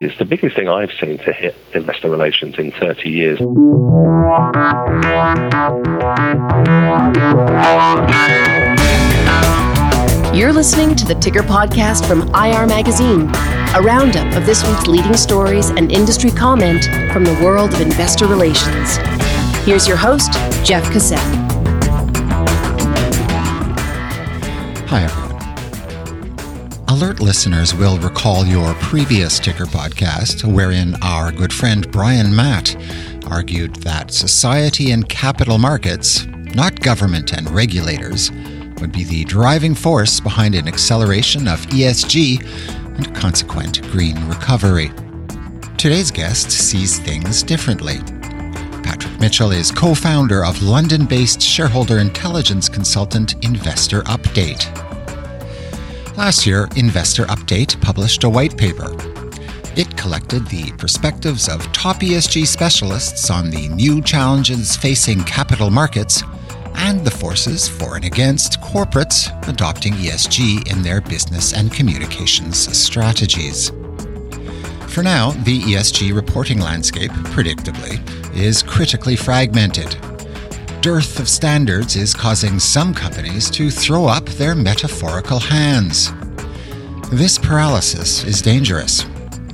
It's the biggest thing I've seen to hit investor relations in 30 years. You're listening to the Ticker Podcast from IR Magazine, a roundup of this week's leading stories and industry comment from the world of investor relations. Here's your host, Jeff Cassett. Hi, everyone. Alert listeners will recall your previous Ticker podcast, wherein our good friend Brian Matt argued that society and capital markets, not government and regulators, would be the driving force behind an acceleration of ESG and consequent green recovery. Today's guest sees things differently. Patrick Mitchell is co founder of London based shareholder intelligence consultant Investor Update. Last year, Investor Update published a white paper. It collected the perspectives of top ESG specialists on the new challenges facing capital markets and the forces for and against corporates adopting ESG in their business and communications strategies. For now, the ESG reporting landscape, predictably, is critically fragmented dearth of standards is causing some companies to throw up their metaphorical hands. This paralysis is dangerous.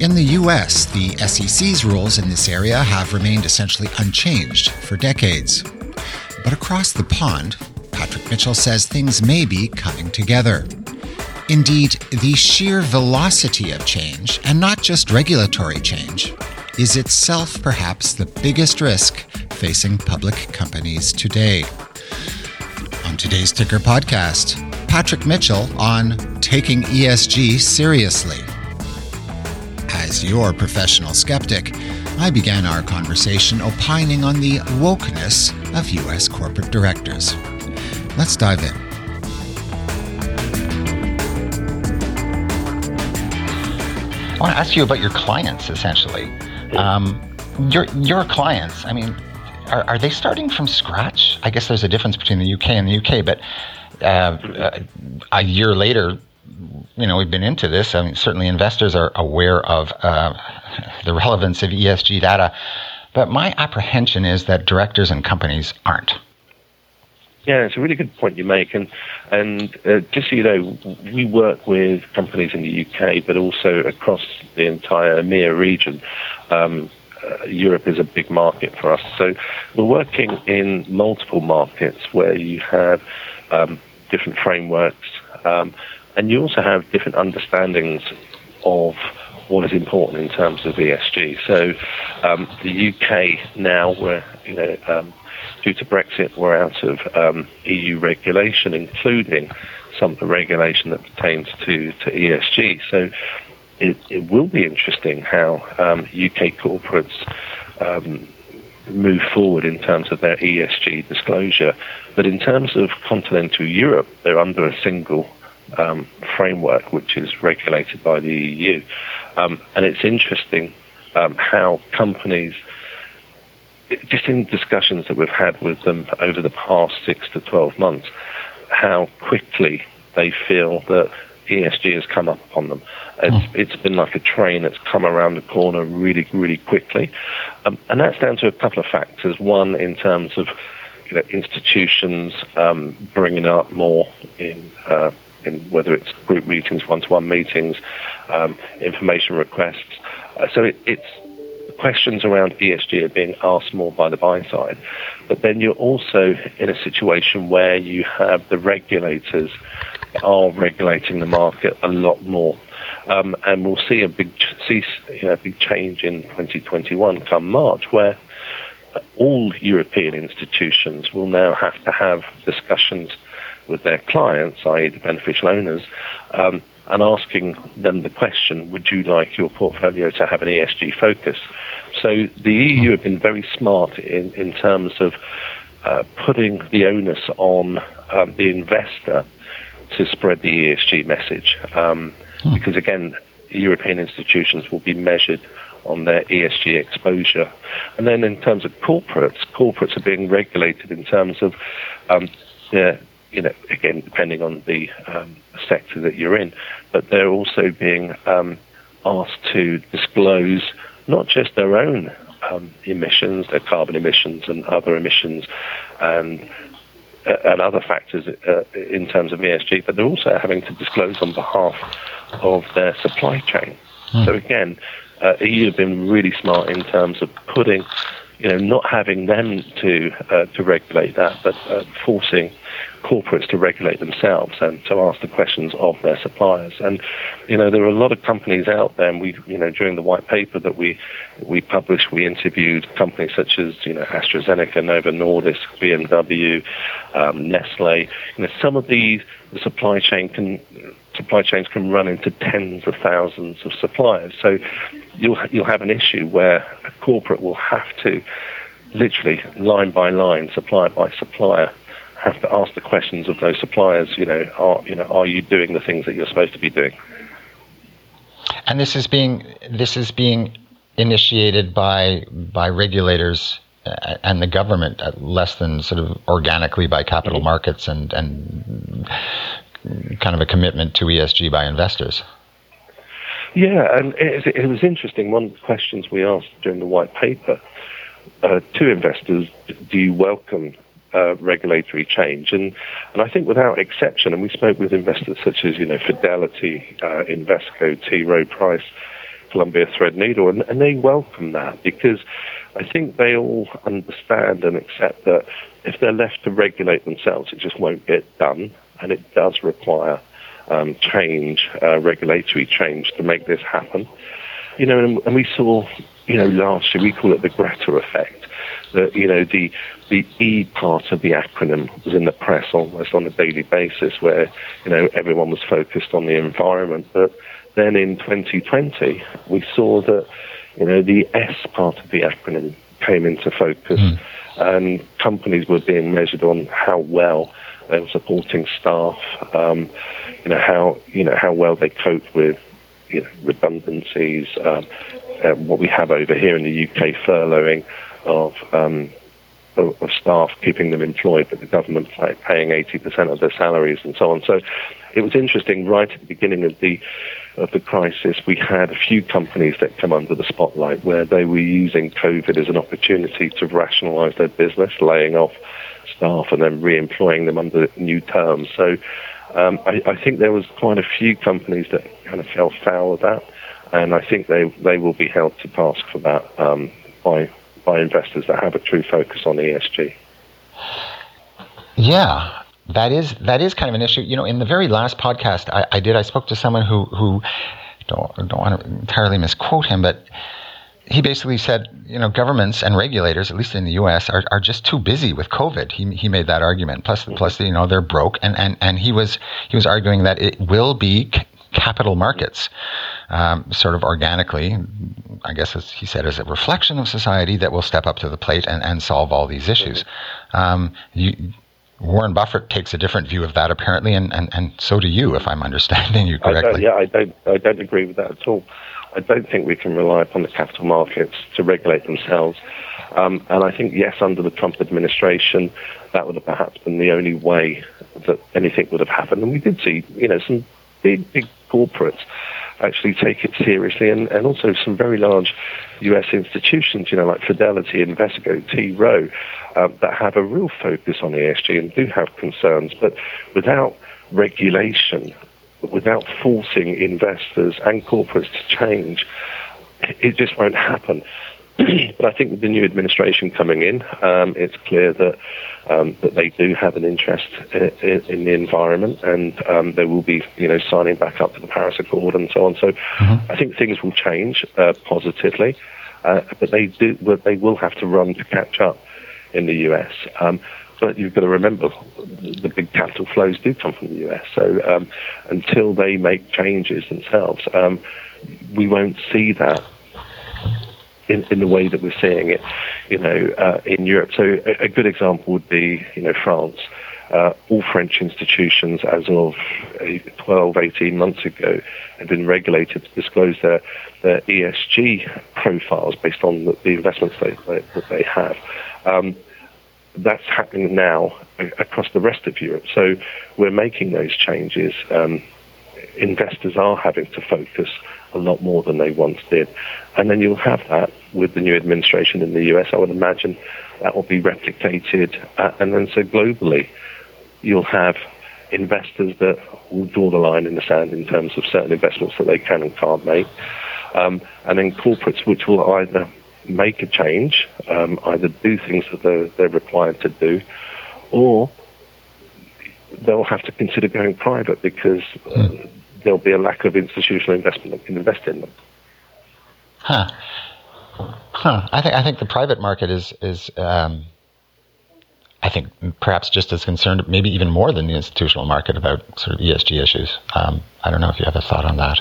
In the US, the SEC's rules in this area have remained essentially unchanged for decades. But across the pond, Patrick Mitchell says things may be coming together. Indeed, the sheer velocity of change, and not just regulatory change, is itself perhaps the biggest risk facing public companies today. On today's Ticker podcast, Patrick Mitchell on taking ESG seriously. As your professional skeptic, I began our conversation opining on the wokeness of U.S. corporate directors. Let's dive in. I want to ask you about your clients, essentially. Um, your your clients. I mean, are, are they starting from scratch? I guess there's a difference between the UK and the UK, but uh, a year later, you know, we've been into this. I mean, certainly investors are aware of uh, the relevance of ESG data, but my apprehension is that directors and companies aren't. Yeah, it's a really good point you make, and and uh, just so you know, we work with companies in the UK, but also across the entire EMEA region. Um, uh, Europe is a big market for us, so we're working in multiple markets where you have um, different frameworks, um, and you also have different understandings of what is important in terms of ESG. So um, the UK now, where you know um, due to Brexit, we're out of um, EU regulation, including some of the regulation that pertains to, to ESG. So it, it will be interesting how um, UK corporates um, move forward in terms of their ESG disclosure. But in terms of continental Europe, they're under a single um, framework which is regulated by the EU. Um, and it's interesting um, how companies just in discussions that we've had with them over the past six to 12 months, how quickly they feel that ESG has come up upon them. It's, mm. it's been like a train that's come around the corner really, really quickly. Um, and that's down to a couple of factors. One, in terms of you know, institutions um, bringing up more in, uh, in whether it's group meetings, one-to-one meetings, um, information requests. Uh, so it, it's questions around ESG are being asked more by the buy side. But then you're also in a situation where you have the regulators are regulating the market a lot more. Um, and we'll see a big see, you know, big change in 2021 come March, where all European institutions will now have to have discussions with their clients, i.e., the beneficial owners, um, and asking them the question, would you like your portfolio to have an ESG focus? So the EU have been very smart in, in terms of uh, putting the onus on um, the investor to spread the ESG message. Um, hmm. Because again, European institutions will be measured on their ESG exposure. And then in terms of corporates, corporates are being regulated in terms of um, their you know, again, depending on the um, sector that you're in, but they're also being um, asked to disclose not just their own um, emissions, their carbon emissions and other emissions, and and other factors uh, in terms of ESG, but they're also having to disclose on behalf of their supply chain. Hmm. So again, uh, EU have been really smart in terms of putting, you know, not having them to uh, to regulate that, but uh, forcing corporates to regulate themselves and to ask the questions of their suppliers. And you know, there are a lot of companies out there. And we, you know, during the white paper that we we published, we interviewed companies such as you know AstraZeneca, Novo Nordisk, BMW, um, Nestle. You know, some of these the supply chain can supply chains can run into tens of thousands of suppliers. So you'll you'll have an issue where a corporate will have to literally line by line, supplier by supplier, have to ask the questions of those suppliers. You know, are you know are you doing the things that you're supposed to be doing? And this is being this is being initiated by by regulators uh, and the government uh, less than sort of organically by capital mm-hmm. markets and and kind of a commitment to ESG by investors. Yeah, and it, it was interesting. One of the questions we asked during the white paper uh, to investors: Do you welcome uh, regulatory change. And, and I think without exception, and we spoke with investors such as, you know, Fidelity, uh, Invesco, T. Rowe Price, Columbia Threadneedle, and, and they welcome that because I think they all understand and accept that if they're left to regulate themselves, it just won't get done, and it does require um, change, uh, regulatory change, to make this happen. You know, and, and we saw, you know, last year we call it the Greta effect that you know the the E part of the acronym was in the press almost on a daily basis, where you know everyone was focused on the environment. But then in 2020, we saw that you know the S part of the acronym came into focus, mm. and companies were being measured on how well they were supporting staff, um, you know how you know how well they cope with you know, redundancies, um, uh, what we have over here in the UK, furloughing of, um, of, staff, keeping them employed, but the government paying 80% of their salaries and so on. So it was interesting. Right at the beginning of the of the crisis, we had a few companies that come under the spotlight where they were using COVID as an opportunity to rationalise their business, laying off staff and then re-employing them under new terms. So um, I, I, think there was quite a few companies that kind of fell foul of that, and I think they they will be held to task for that um, by by investors that have a true focus on ESG. Yeah, that is that is kind of an issue. You know, in the very last podcast I, I did, I spoke to someone who who don't don't want to entirely misquote him, but he basically said, you know, governments and regulators, at least in the U.S., are, are just too busy with COVID. He, he made that argument. Plus, plus, you know, they're broke, and, and, and he was he was arguing that it will be capital markets, um, sort of organically, I guess as he said, as a reflection of society that will step up to the plate and, and solve all these issues. Um, you, Warren Buffett takes a different view of that apparently, and, and, and so do you, if I'm understanding you correctly. I yeah, I don't, I don't agree with that at all. I don't think we can rely upon the capital markets to regulate themselves. Um, and I think, yes, under the Trump administration, that would have perhaps been the only way that anything would have happened. And we did see, you know, some big, big corporates actually take it seriously, and, and also some very large U.S. institutions, you know, like Fidelity, Invesco, T. Rowe, um, that have a real focus on ESG and do have concerns. But without regulation, without forcing investors and corporates to change, it just won't happen. but I think with the new administration coming in, um, it's clear that um, that they do have an interest in, in the environment, and um, they will be, you know, signing back up to the Paris Accord and so on. So mm-hmm. I think things will change uh, positively, uh, but they do, they will have to run to catch up in the US. Um, but you've got to remember the big capital flows do come from the US. So um, until they make changes themselves, um, we won't see that in, in the way that we're seeing it, you know, uh, in Europe. So a, a, good example would be, you know, France. Uh, all French institutions, as of 12, 18 months ago, have been regulated to disclose their, their ESG profiles based on the, the investments they, they, that they have. Um, that's happening now across the rest of Europe. So we're making those changes. Um, investors are having to focus a lot more than they once did. And then you'll have that with the new administration in the US. I would imagine that will be replicated. Uh, and then so globally, you'll have investors that will draw the line in the sand in terms of certain investments that they can and can't make. Um, and then corporates which will either make a change, um, either do things that they're, they're required to do, or they'll have to consider going private because uh, there'll be a lack of institutional investment that can invest in them. Huh. Huh. I think I think the private market is is um, I think perhaps just as concerned, maybe even more than the institutional market about sort of ESG issues. Um, I don't know if you have a thought on that.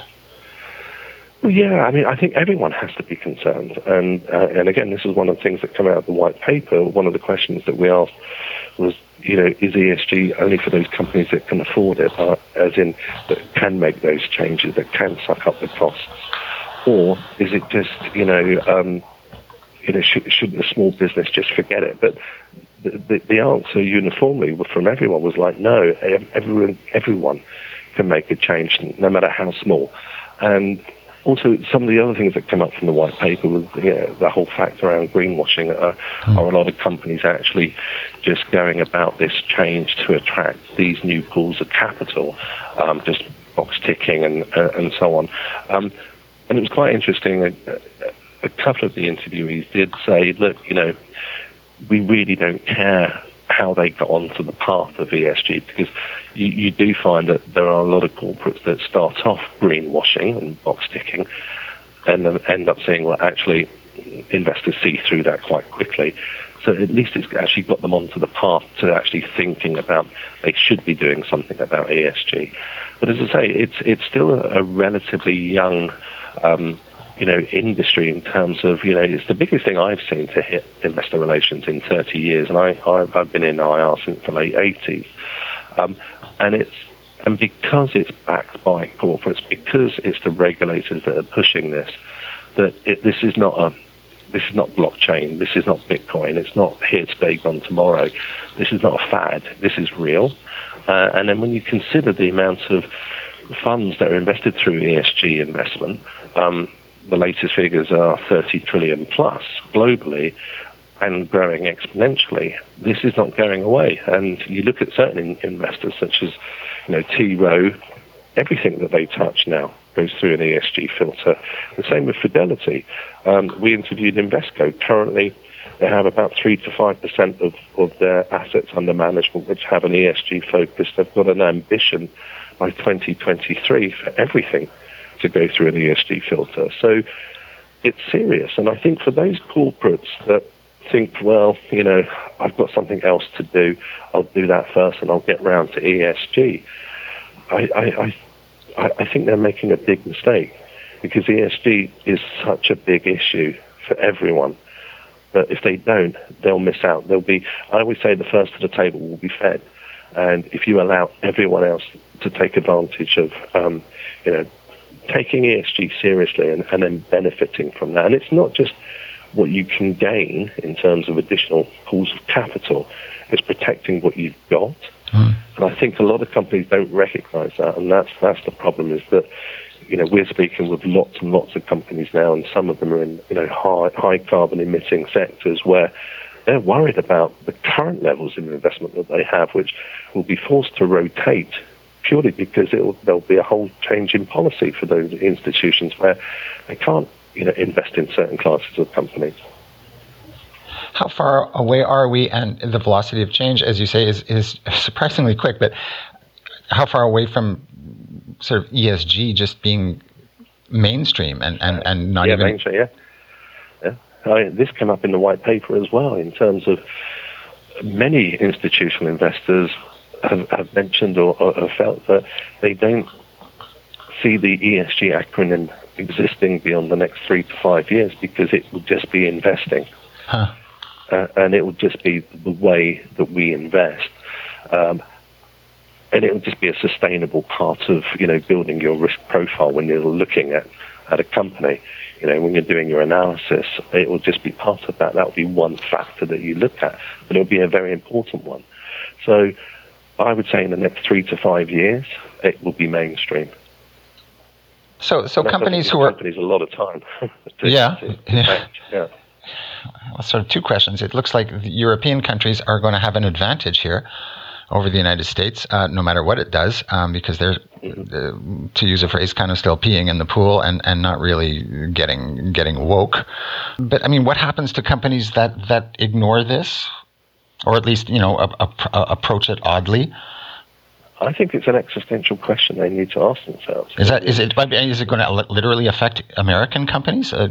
Yeah, I mean, I think everyone has to be concerned, and uh, and again, this is one of the things that come out of the white paper. One of the questions that we asked was, you know, is ESG only for those companies that can afford it, uh, as in that can make those changes, that can suck up the costs, or is it just, you know, um, you know, should, should the small business just forget it? But the, the, the answer uniformly from everyone was like, no, everyone, everyone can make a change, no matter how small, and also, some of the other things that came up from the white paper was know, the whole fact around greenwashing. Uh, mm. Are a lot of companies actually just going about this change to attract these new pools of capital, um, just box ticking and uh, and so on. Um, and it was quite interesting. A, a couple of the interviewees did say, "Look, you know, we really don't care how they got onto the path of ESG because you, you do find that there are a lot of corporates that start off greenwashing and box ticking and then end up saying, well, actually, investors see through that quite quickly. So at least it's actually got them onto the path to actually thinking about they should be doing something about ESG. But as I say, it's it's still a, a relatively young um, you know, industry in terms of, you know, it's the biggest thing I've seen to hit investor relations in 30 years. And I, I've been in IR since the late 80s. Um, and it's, and because it's backed by corporates, because it's the regulators that are pushing this, that it, this is not a, this is not blockchain. This is not Bitcoin. It's not here today, gone tomorrow. This is not a fad. This is real. Uh, and then when you consider the amount of funds that are invested through ESG investment, um, the latest figures are 30 trillion plus globally and growing exponentially. This is not going away. And you look at certain investors such as, you know, T. Rowe, everything that they touch now goes through an ESG filter. The same with Fidelity. Um, we interviewed Invesco. Currently, they have about 3 to 5% of, of their assets under management which have an ESG focus. They've got an ambition by 2023 for everything to go through an ESG filter. So it's serious. And I think for those corporates that think, well, you know, I've got something else to do, I'll do that first and I'll get round to ESG, I, I, I, I think they're making a big mistake because ESG is such a big issue for everyone that if they don't, they'll miss out. They'll be, I always say the first to the table will be fed. And if you allow everyone else to take advantage of, um, you know, taking ESG seriously and, and then benefiting from that. And it's not just what you can gain in terms of additional pools of capital, it's protecting what you've got. Mm. And I think a lot of companies don't recognize that, and that's that's the problem. Is that you know we're speaking with lots and lots of companies now, and some of them are in you know high high carbon emitting sectors where they're worried about the current levels of investment that they have, which will be forced to rotate purely because there'll be a whole change in policy for those institutions where they can't you know, invest in certain classes of companies. How far away are we? And the velocity of change, as you say, is, is surprisingly quick, but how far away from sort of ESG just being mainstream and, and, and not yeah, even. Mainstream, yeah. yeah. I mean, this came up in the white paper as well in terms of many institutional investors have, have mentioned or, or have felt that they don't see the ESG acronym existing beyond the next three to five years because it will just be investing. Huh. Uh, and it will just be the way that we invest. Um, and it will just be a sustainable part of, you know, building your risk profile when you're looking at, at a company. You know, when you're doing your analysis, it will just be part of that. That will be one factor that you look at, but it will be a very important one. So I would say in the next three to five years, it will be mainstream. So, so companies who are companies a lot of time. to- Yeah, to- yeah. yeah. well, sort of two questions. It looks like the European countries are going to have an advantage here over the United States, uh, no matter what it does, um, because they're, uh, to use a phrase, kind of still peeing in the pool and, and not really getting getting woke. But I mean, what happens to companies that that ignore this, or at least you know a, a, a- approach it oddly? I think it's an existential question they need to ask themselves. Is that is it is it going to literally affect American companies, uh,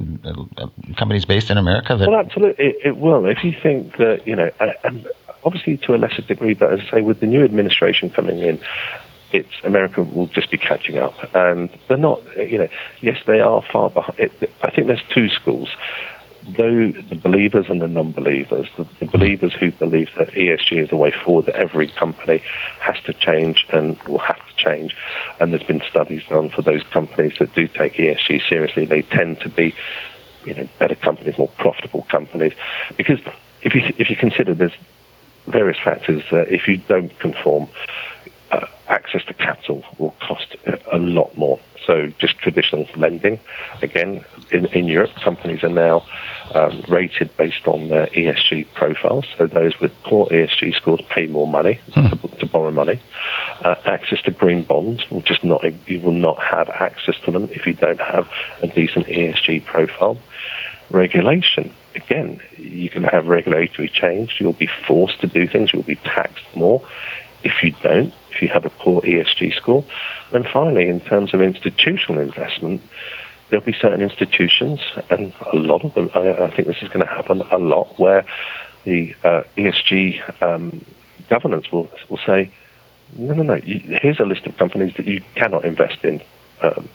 uh, companies based in America? That Well, absolutely, it, it will. If you think that, you know, and- and obviously to a lesser degree, but as I say, with the new administration coming in, it's America will just be catching up, and they're not. You know, yes, they are far behind. It, I think there's two schools. Though the believers and the non-believers, the, the believers who believe that ESG is the way forward, that every company has to change and will have to change, and there's been studies done for those companies that do take ESG seriously, they tend to be you know, better companies, more profitable companies. Because if you if you consider there's various factors that if you don't conform, uh, access to capital will cost a lot more. So just traditional lending, again, in, in Europe, companies are now um, rated based on their ESG profiles. So those with poor ESG scores pay more money to, to borrow money. Uh, access to green bonds will just not, you will not have access to them if you don't have a decent ESG profile. Regulation, again, you can have regulatory change. You'll be forced to do things. You'll be taxed more if you don't, if you have a poor ESG score. And finally, in terms of institutional investment, there'll be certain institutions, and a lot of them, I, I think this is going to happen a lot, where the uh, ESG um, governance will, will say, no, no, no, you, here's a list of companies that you cannot invest in. Um,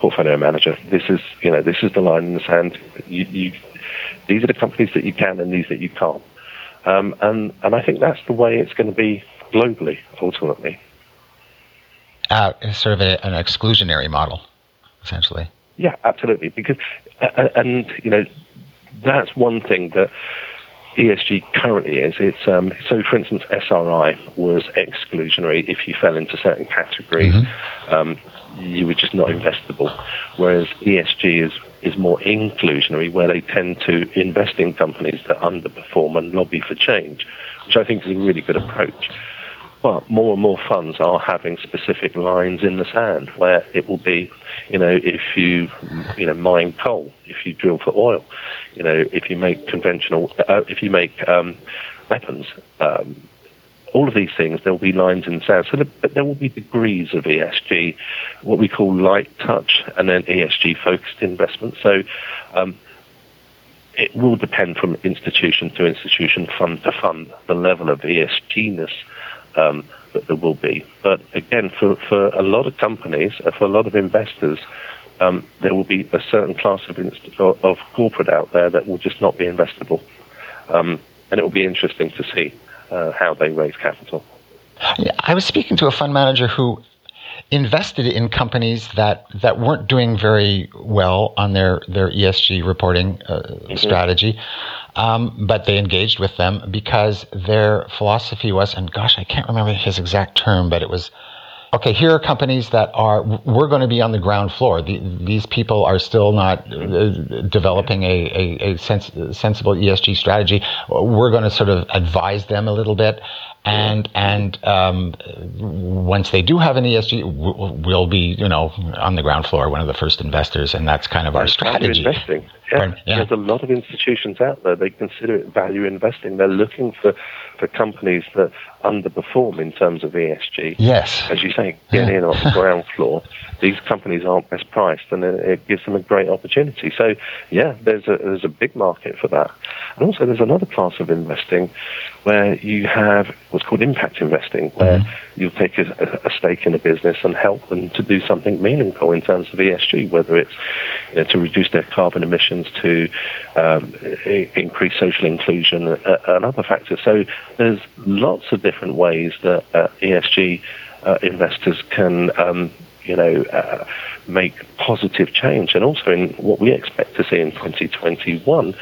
portfolio manager. This is, you know, this is the line in the sand. You, you, these are the companies that you can and these that you can't. Um, and and I think that's the way it's going to be globally, ultimately. uh, sort of a, an exclusionary model, essentially. Yeah, absolutely. Because uh, uh, and you know that's one thing that ESG currently is. It's um, so, for instance, SRI was exclusionary. If you fell into certain categories, um, you were just not investable. Whereas ESG is is more inclusionary, where they tend to invest in companies that underperform and lobby for change, which I think is a really good approach. But more and more funds are having specific lines in the sand where it will be, you know, if you, you know, mine coal, if you drill for oil, you know, if you make conventional, uh, if you make um, weapons, um, all of these things, there will be lines in the sand. So, the, but there will be degrees of ESG, what we call light touch, and then ESG focused investment. So, um, it will depend from institution to institution, fund to fund, the level of ESGness um, that there will be. But again, for, for a lot of companies, uh, for a lot of investors, um, there will be a certain class of, inst- of corporate out there that will just not be investable. Um, and it will be interesting to see uh, how they raise capital. I was speaking to a fund manager who invested in companies that, that weren't doing very well on their, their ESG reporting uh, strategy, um, but they engaged with them because their philosophy was, and gosh, I can't remember his exact term, but it was okay, here are companies that are, we're going to be on the ground floor. The, these people are still not uh, developing a, a, a sens- sensible ESG strategy. We're going to sort of advise them a little bit. And, and, um, once they do have an ESG, we'll, be, you know, on the ground floor, one of the first investors. And that's kind of our strategy. investing. Yeah. Yeah. There's a lot of institutions out there. They consider it value investing. They're looking for, for companies that underperform in terms of ESG. Yes. As you say, get in on the ground floor. These companies aren't best priced, and it, it gives them a great opportunity. So, yeah, there's a there's a big market for that. And also, there's another class of investing where you have what's called impact investing, where Mm-hmm. you'll take a, a stake in a business and help them to do something meaningful in terms of ESG, whether it's you know, to reduce their carbon emissions, to um, increase social inclusion, uh, and other factors. So there's lots of different ways that uh, ESG uh, investors can. Um, you know, uh, make positive change, and also in what we expect to see in 2021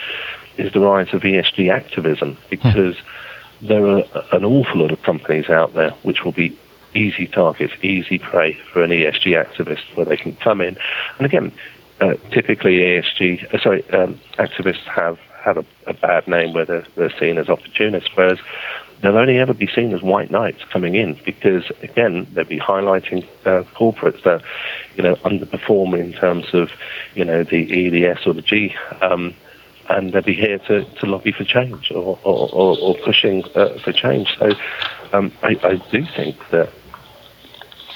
is the rise of ESG activism because there are an awful lot of companies out there which will be easy targets, easy prey for an ESG activist where they can come in. And again, uh, typically ESG, uh, sorry, um, activists have have a, a, bad name where they're, they're seen as opportunists, whereas they'll only ever be seen as white knights coming in because, again, they'll be highlighting uh, corporates that, you know, underperform in terms of, you know, the E, the S, or the G. Um, and they'll be here to, to lobby for change or, or, or, or pushing uh, for change. So um, I, I do think that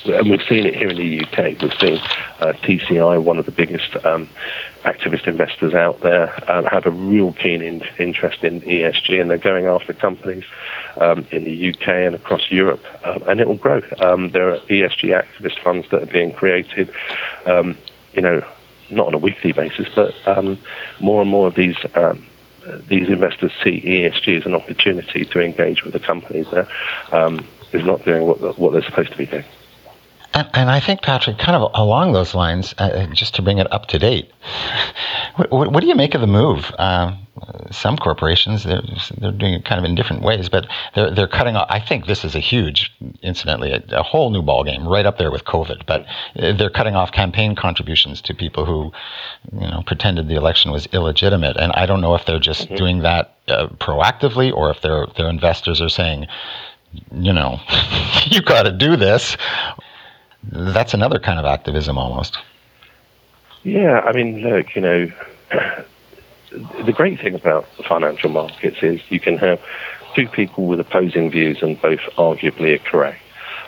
and we've seen it here in the UK. We've seen uh, TCI, one of the biggest um, activist investors out there, um, have a real keen in, interest in ESG, and they're going after companies um, in the UK and across Europe, um, and it will grow. Um, there are ESG activist funds that are being created. Um, you know, not on a weekly basis, but more and more of these these investors see ESG as an opportunity to engage with the companies that um, is not doing what, what they're supposed to be doing. And, and, I think, Patrick, kind of along those lines, uh, uh, just to bring it up to date, what, what, what do you make of the move? Um, some corporations they're, they're doing it kind of in different ways, but they're they're cutting off. I think this is a huge, incidentally, a, a whole new ballgame right up there with COVID. But uh, they're cutting off campaign contributions to people who, you know, pretended the election was illegitimate. And I don't know if they're just mm-hmm. doing that uh, proactively or if their their investors are saying, you know, you got to do this that's another kind of activism almost. Yeah, I mean, look, you know, the great thing about financial markets is you can have two people with opposing views and both arguably are correct.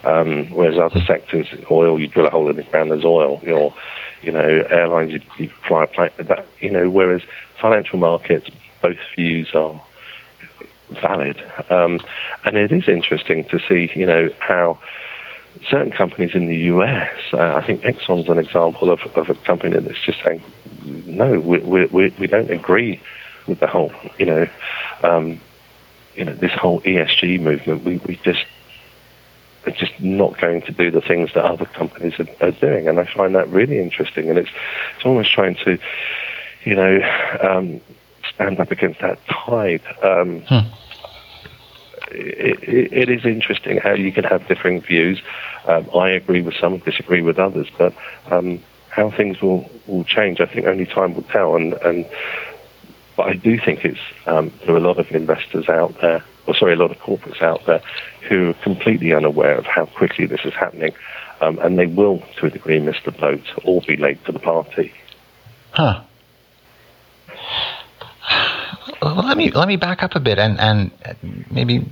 Um, whereas other sectors, oil, you drill a hole in the ground, there's oil. Or, you know, airlines, you, you fly a plane. That, you know, whereas financial markets, both views are valid. Um, and it is interesting to see, you know, how certain companies in the US, uh, I think Exxon's an example of, of a company that's just saying, no, we, we, we don't agree with the whole, you know, um, you know, this whole ESG movement. We, we just are just not going to do the things that other companies are, are doing, and I find that really interesting. And it's it's almost trying to, you know, um, stand up against that tide. Um, hmm it, it is interesting how you can have differing views. Um, I agree with some, disagree with others, but um, how things will, will change, I think only time will tell. And, and but I do think it's um, there are a lot of investors out there, or sorry, a lot of corporates out there who are completely unaware of how quickly this is happening, um, and they will, to a degree, miss the boat or be late to the party. Huh well, let me let me back up a bit and and maybe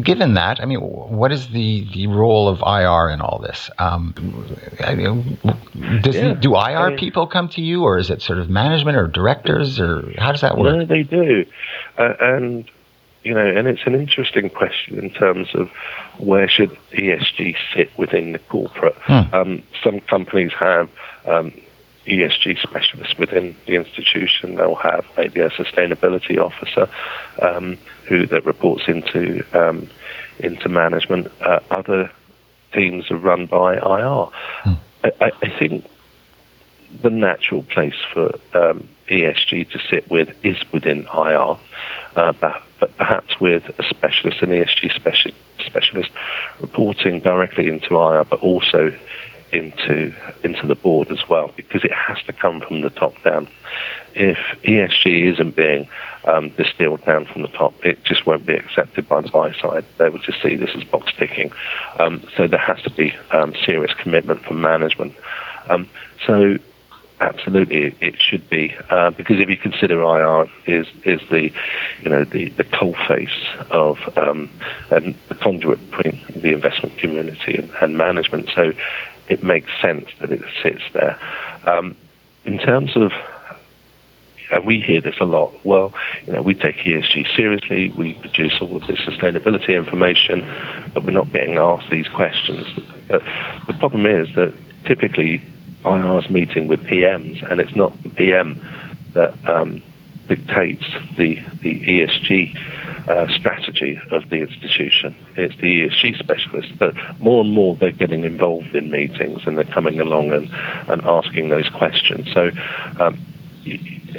given that, I mean, what is the, the role of IR in all this? Um, does yeah. do IR I mean, people come to you, or is it sort of management or directors, or how does that work? No, they do, uh, and you know, and it's an interesting question in terms of where should ESG sit within the corporate. Hmm. Um, some companies have um, ESG specialists within the institution. They'll have maybe a sustainability officer um, who that reports into um, into management. Uh, other teams are run by IR. Hmm. I, I, think the natural place for um, ESG to sit with is within IR, uh, but, but, perhaps with a specialist, an ESG speci- specialist, reporting directly into IR, but also into into the board as well because it has to come from the top down. If ESG isn't being um, distilled down from the top, it just won't be accepted by the buy side. They will just see this as box ticking. Um, so there has to be um, serious commitment from management. Um, so absolutely it should be uh, because if you consider IR is is the you know the the coal face of um, and the conduit between the investment community and, and management so it makes sense that it sits there. Um, in terms of, and we hear this a lot. Well, you know, we take ESG seriously. We produce all of this sustainability information, but we're not getting asked these questions. But the problem is that typically IR's meeting with PMs, and it's not the PM that um, dictates the the ESG uh, strategy of the institution. It's the ESG specialists, but more and more they're getting involved in meetings and they're coming along and, and asking those questions. So, um,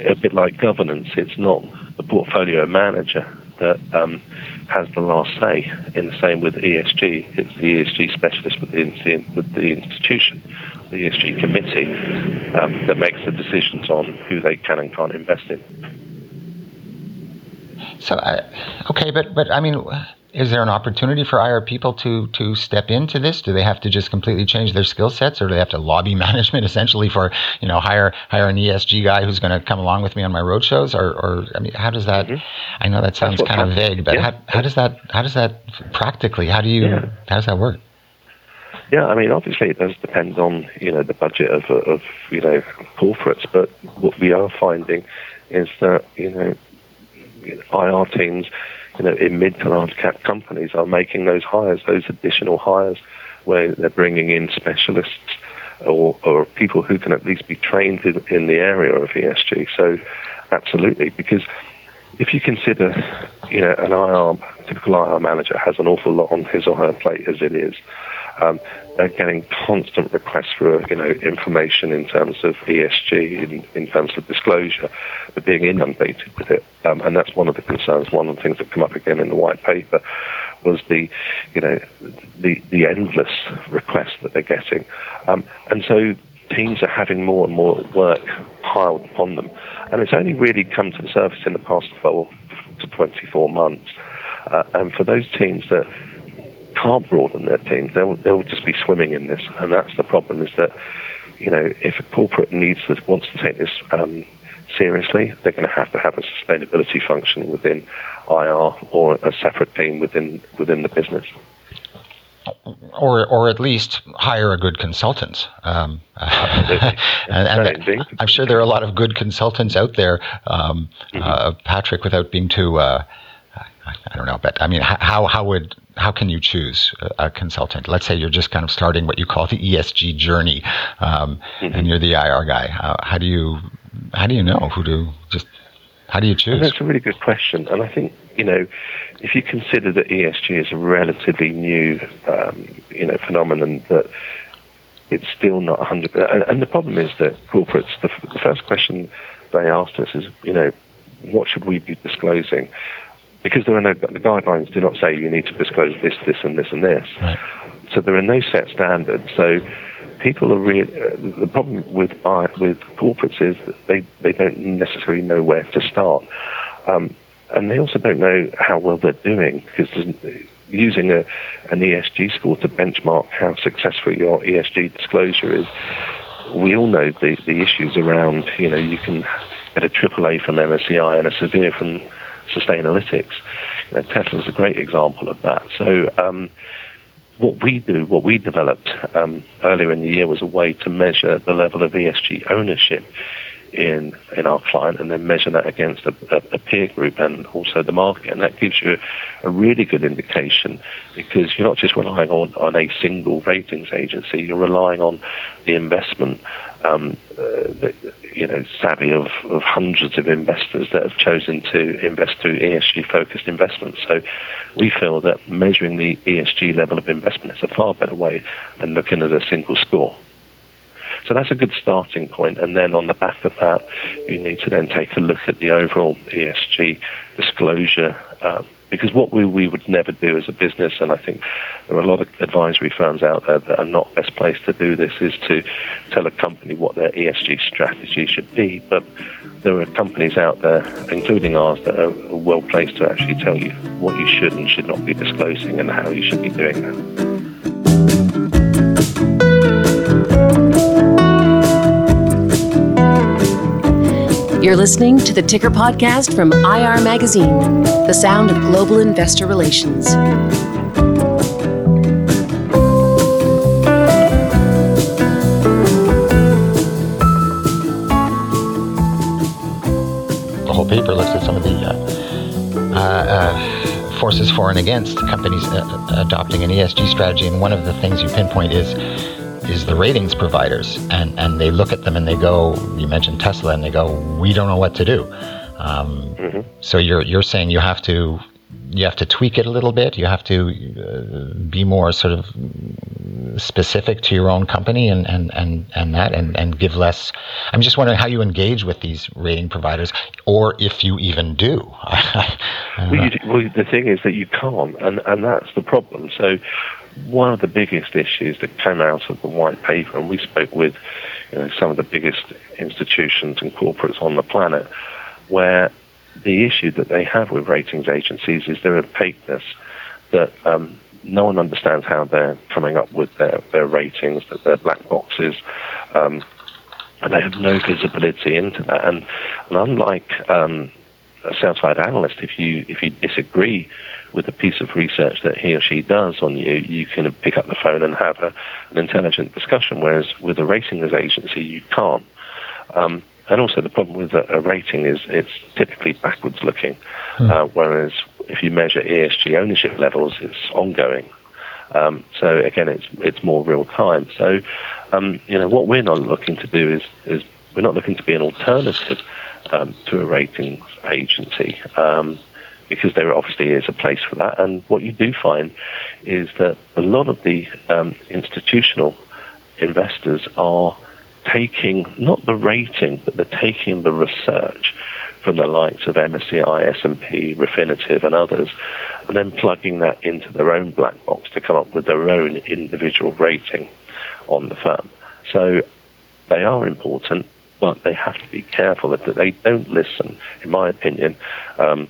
a bit like governance, it's not the portfolio manager that um, has the last say. In the same with ESG, it's the ESG specialist within the, with the institution, the ESG committee, um, that makes the decisions on who they can and can't invest in. So, uh, okay, but but I mean, is there an opportunity for IR people to to step into this? Do they have to just completely change their skill sets, or do they have to lobby management essentially for you know hire hire an ESG guy who's going to come along with me on my roadshows? Or, or I mean, how does that? Mm-hmm. I know that sounds kind of vague, but yeah. how, how does that how does that practically? How do you yeah. how does that work? Yeah, I mean, obviously it does depend on you know the budget of of you know corporates, but what we are finding is that you know IR teams you know, in mid to large cap companies are making those hires, those additional hires, where they're bringing in specialists or, or people who can at least be trained in, in the area of ESG. So, absolutely, because if you consider, you know, an IR, typical IR manager has an awful lot on his or her plate as it is. Um, they're getting constant requests for you know information in terms of ESG, in, in terms of disclosure, but being inundated with it, um, and that's one of the concerns. One of the things that come up again in the white paper was the you know the the endless requests that they're getting, um, and so teams are having more and more work piled upon them, and it's only really come to the surface in the past 12 to 24 months. Uh, and for those teams that can't broaden their teams. They'll they'll just be swimming in this, and that's the problem. Is that you know if a corporate needs to wants to take this um, seriously, they're going to have to have a sustainability function within IR or a separate team within within the business. Or, or at least hire a good consultant. Um, and, and I'm sure there are a lot of good consultants out there, um, mm-hmm. uh, Patrick, without being too uh, I don't know, but I mean, how how would how can you choose a consultant? Let's say you're just kind of starting what you call the ESG journey, um, mm-hmm. and you're the IR guy. How, how, do you how do you know who to just how do you choose? That's a really good question, and I think you know if you consider that ESG is a relatively new um, you know phenomenon that it's still not 100. And, and the problem is that corporates, the, the first question they asked us is, you know, what should we be disclosing? Because there are no the guidelines do not say you need to disclose this, this, and this, and this. Right. So there are no set standards. So people are really uh, the problem with with corporates is that they they don't necessarily know where to start, um, and they also don't know how well they're doing because using a an ESG score to benchmark how successful your ESG disclosure is. We all know the, the issues around, you know, you can get a AAA from MSCI and a severe from Sustainalytics. You know, Tesla is a great example of that. So um, what we do, what we developed um, earlier in the year was a way to measure the level of ESG ownership in in our client and then measure that against a, a, a, peer group and also the market. And that gives you a really good indication because you're not just relying on, on a single ratings agency, you're relying on the investment um, uh, you know, savvy of, of hundreds of investors that have chosen to invest through ESG focused investments. So we feel that measuring the ESG level of investment is a far better way than looking at a single score. So that's a good starting point. And then on the back of that, you need to then take a look at the overall ESG disclosure. Um, because what we, we would never do as a business, and I think there are a lot of advisory firms out there that are not best placed to do this, is to tell a company what their ESG strategy should be. But there are companies out there, including ours, that are well placed to actually tell you what you should and should not be disclosing and how you should be doing that. You're listening to the Ticker Podcast from IR Magazine, the sound of global investor relations. The whole paper looks at some of the uh, uh, uh, forces for and against companies uh, adopting an ESG strategy, and one of the things you pinpoint is is the ratings providers, and and they look at them and they go, you mentioned Tesla, and they go, we don't know what to do. Um, mm-hmm. So you're you're saying you have to you have to tweak it a little bit. You have to uh, be more sort of specific to your own company and, and, and, and that and, and give less. I'm just wondering how you engage with these rating providers or if you even do. well, you, well, the thing is that you can't, and, and that's the problem. So, one of the biggest issues that came out of the white paper, and we spoke with you know, some of the biggest institutions and corporates on the planet, where the issue that they have with ratings agencies is their opaqueness, that um, no one understands how they're coming up with their, their ratings, that they're black boxes, um, and they have no visibility into that. And, and unlike um, a sell-side analyst, if you if you disagree with a piece of research that he or she does on you, you can pick up the phone and have a, an intelligent discussion. Whereas with a ratings agency, you can't. Um, and also the problem with a, a rating is it's typically backwards looking, mm. uh, whereas if you measure ESG ownership levels, it's ongoing. Um, so again, it's it's more real time. So um, you know what we're not looking to do is is we're not looking to be an alternative um, to a ratings agency um, because there obviously is a place for that. And what you do find is that a lot of the um, institutional investors are taking not the rating, but they're taking the research from the likes of MSCI, S&P, Refinitiv, and others, and then plugging that into their own black box to come up with their own individual rating on the firm. So they are important, but they have to be careful that they don't listen, in my opinion, um,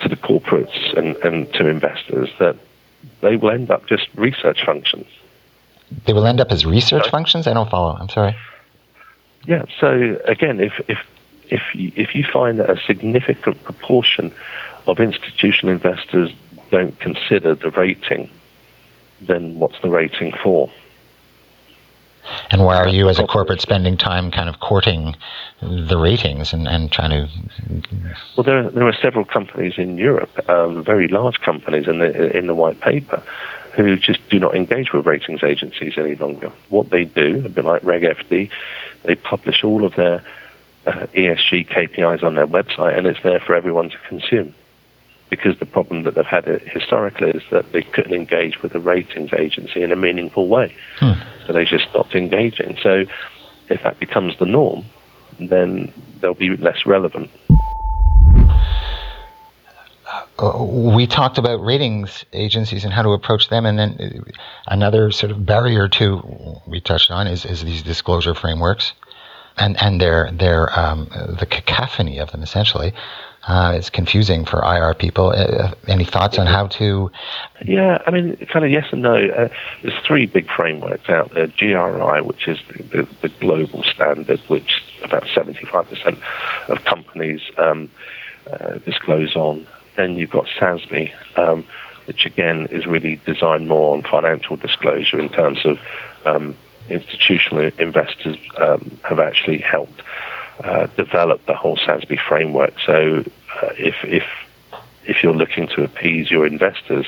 to the corporates and, and to investors that they will end up just research functions. They will end up as research functions? I don't follow. I'm sorry. Yeah, so again, if, if, if, you, if you find that a significant proportion of institutional investors don't consider the rating, then what's the rating for? And why are you, as a corporate, spending time kind of courting the ratings and, and trying to? Well, there, there are several companies in Europe, um, very large companies in the in the white paper, who just do not engage with ratings agencies any longer. What they do, a bit like Reg FD, they publish all of their uh, ESG KPIs on their website, and it's there for everyone to consume. Because the problem that they've had historically is that they couldn't engage with a ratings agency in a meaningful way, hmm. so they just stopped engaging. So, if that becomes the norm, then they'll be less relevant. Uh, we talked about ratings agencies and how to approach them, and then uh, another sort of barrier to we touched on is, is these disclosure frameworks, and and their their um, the cacophony of them essentially. Uh, it's confusing for IR people. Uh, any thoughts on how to? Yeah, I mean, kind of yes and no. Uh, there's three big frameworks out there. GRI, which is the, the, the global standard, which about 75% of companies um, uh, disclose on. Then you've got SASB, um, which again is really designed more on financial disclosure in terms of um, institutional investors um, have actually helped uh, develop the whole SASB framework. So uh, if if if you're looking to appease your investors,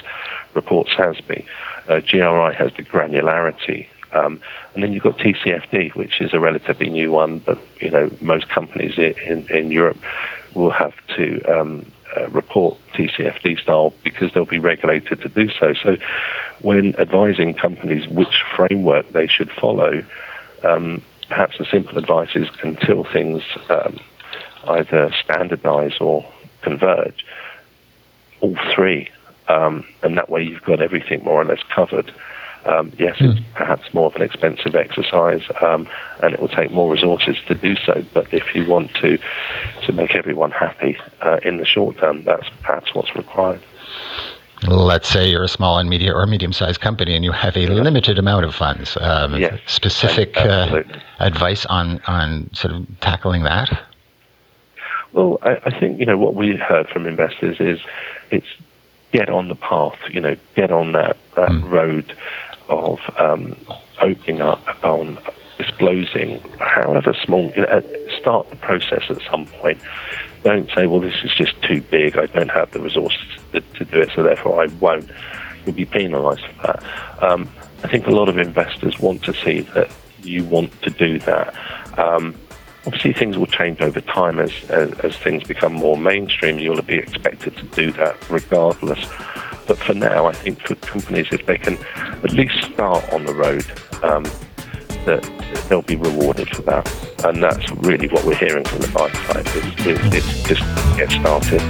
report SASB. Uh, GRI has the granularity. Um, and then you've got TCFD, which is a relatively new one, but you know most companies in, in Europe will have to um, uh, report TCFD style because they'll be regulated to do so. So, when advising companies which framework they should follow, um, perhaps the simple advice is until things um, either standardize or converge, all three, um, and that way you've got everything more or less covered. Um, yes, mm. it's hmm. perhaps more of an expensive exercise, um, and it will take more resources to do so. But if you want to to make everyone happy uh, in the short term, that's perhaps what's required. Let's say you're a small and medium or medium-sized company, and you have a yeah. limited amount of funds. Um, yes, specific uh, advice on on sort of tackling that. Well, I, I think you know what we heard from investors is it's get on the path, you know, get on that, that mm. road of um, opening up on disclosing, however small, you know, start the process at some point. Don't say, well, this is just too big, I don't have the resources to, to do it, so therefore I won't. You'll be penalised for that. Um, I think a lot of investors want to see that you want to do that. Um, obviously things will change over time as, as, as things become more mainstream. You'll be expected to do that regardless. But for now, I think for companies, if they can at least start on the road, um, that they'll be rewarded for that. And that's really what we're hearing from the buy side. It's, it's just get started.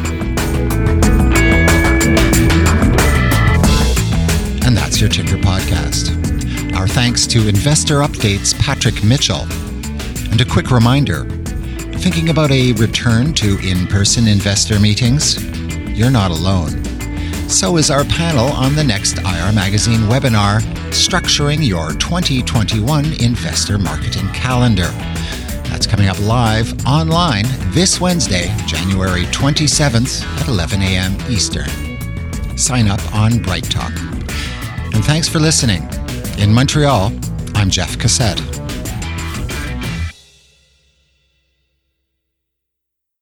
And that's your Ticker Podcast. Our thanks to Investor Update's Patrick Mitchell. And a quick reminder thinking about a return to in person investor meetings? You're not alone. So is our panel on the next IR Magazine webinar, Structuring Your 2021 Investor Marketing Calendar. That's coming up live online this Wednesday, January 27th at 11 a.m. Eastern. Sign up on BrightTALK. And thanks for listening. In Montreal, I'm Jeff Cossette.